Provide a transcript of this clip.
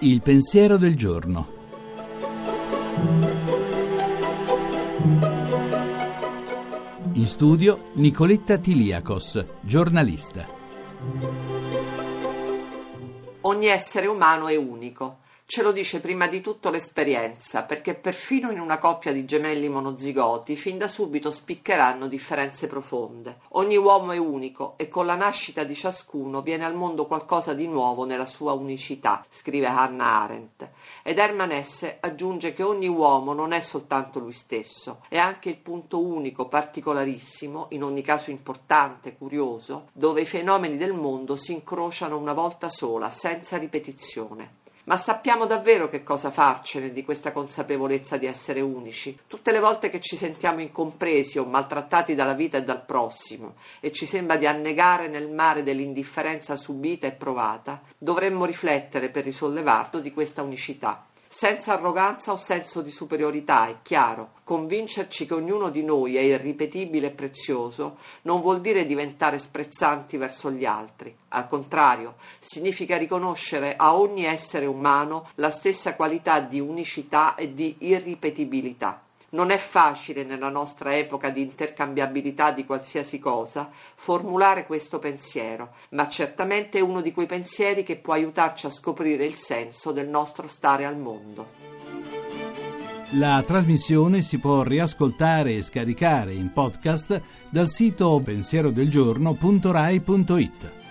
Il pensiero del giorno. In studio Nicoletta Tiliakos, giornalista. Ogni essere umano è unico. Ce lo dice prima di tutto l'esperienza, perché perfino in una coppia di gemelli monozigoti fin da subito spiccheranno differenze profonde. Ogni uomo è unico e con la nascita di ciascuno viene al mondo qualcosa di nuovo nella sua unicità, scrive Hannah Arendt. Ed Hermann Hesse aggiunge che ogni uomo non è soltanto lui stesso, è anche il punto unico, particolarissimo, in ogni caso importante, curioso, dove i fenomeni del mondo si incrociano una volta sola, senza ripetizione. Ma sappiamo davvero che cosa farcene di questa consapevolezza di essere unici? Tutte le volte che ci sentiamo incompresi o maltrattati dalla vita e dal prossimo e ci sembra di annegare nel mare dell'indifferenza subita e provata, dovremmo riflettere per risollevarlo di questa unicità senza arroganza o senso di superiorità, è chiaro. Convincerci che ognuno di noi è irripetibile e prezioso non vuol dire diventare sprezzanti verso gli altri. Al contrario, significa riconoscere a ogni essere umano la stessa qualità di unicità e di irripetibilità. Non è facile nella nostra epoca di intercambiabilità di qualsiasi cosa formulare questo pensiero, ma certamente è uno di quei pensieri che può aiutarci a scoprire il senso del nostro stare al mondo. La trasmissione si può riascoltare e scaricare in podcast dal sito pensierodelgiorno.rai.it.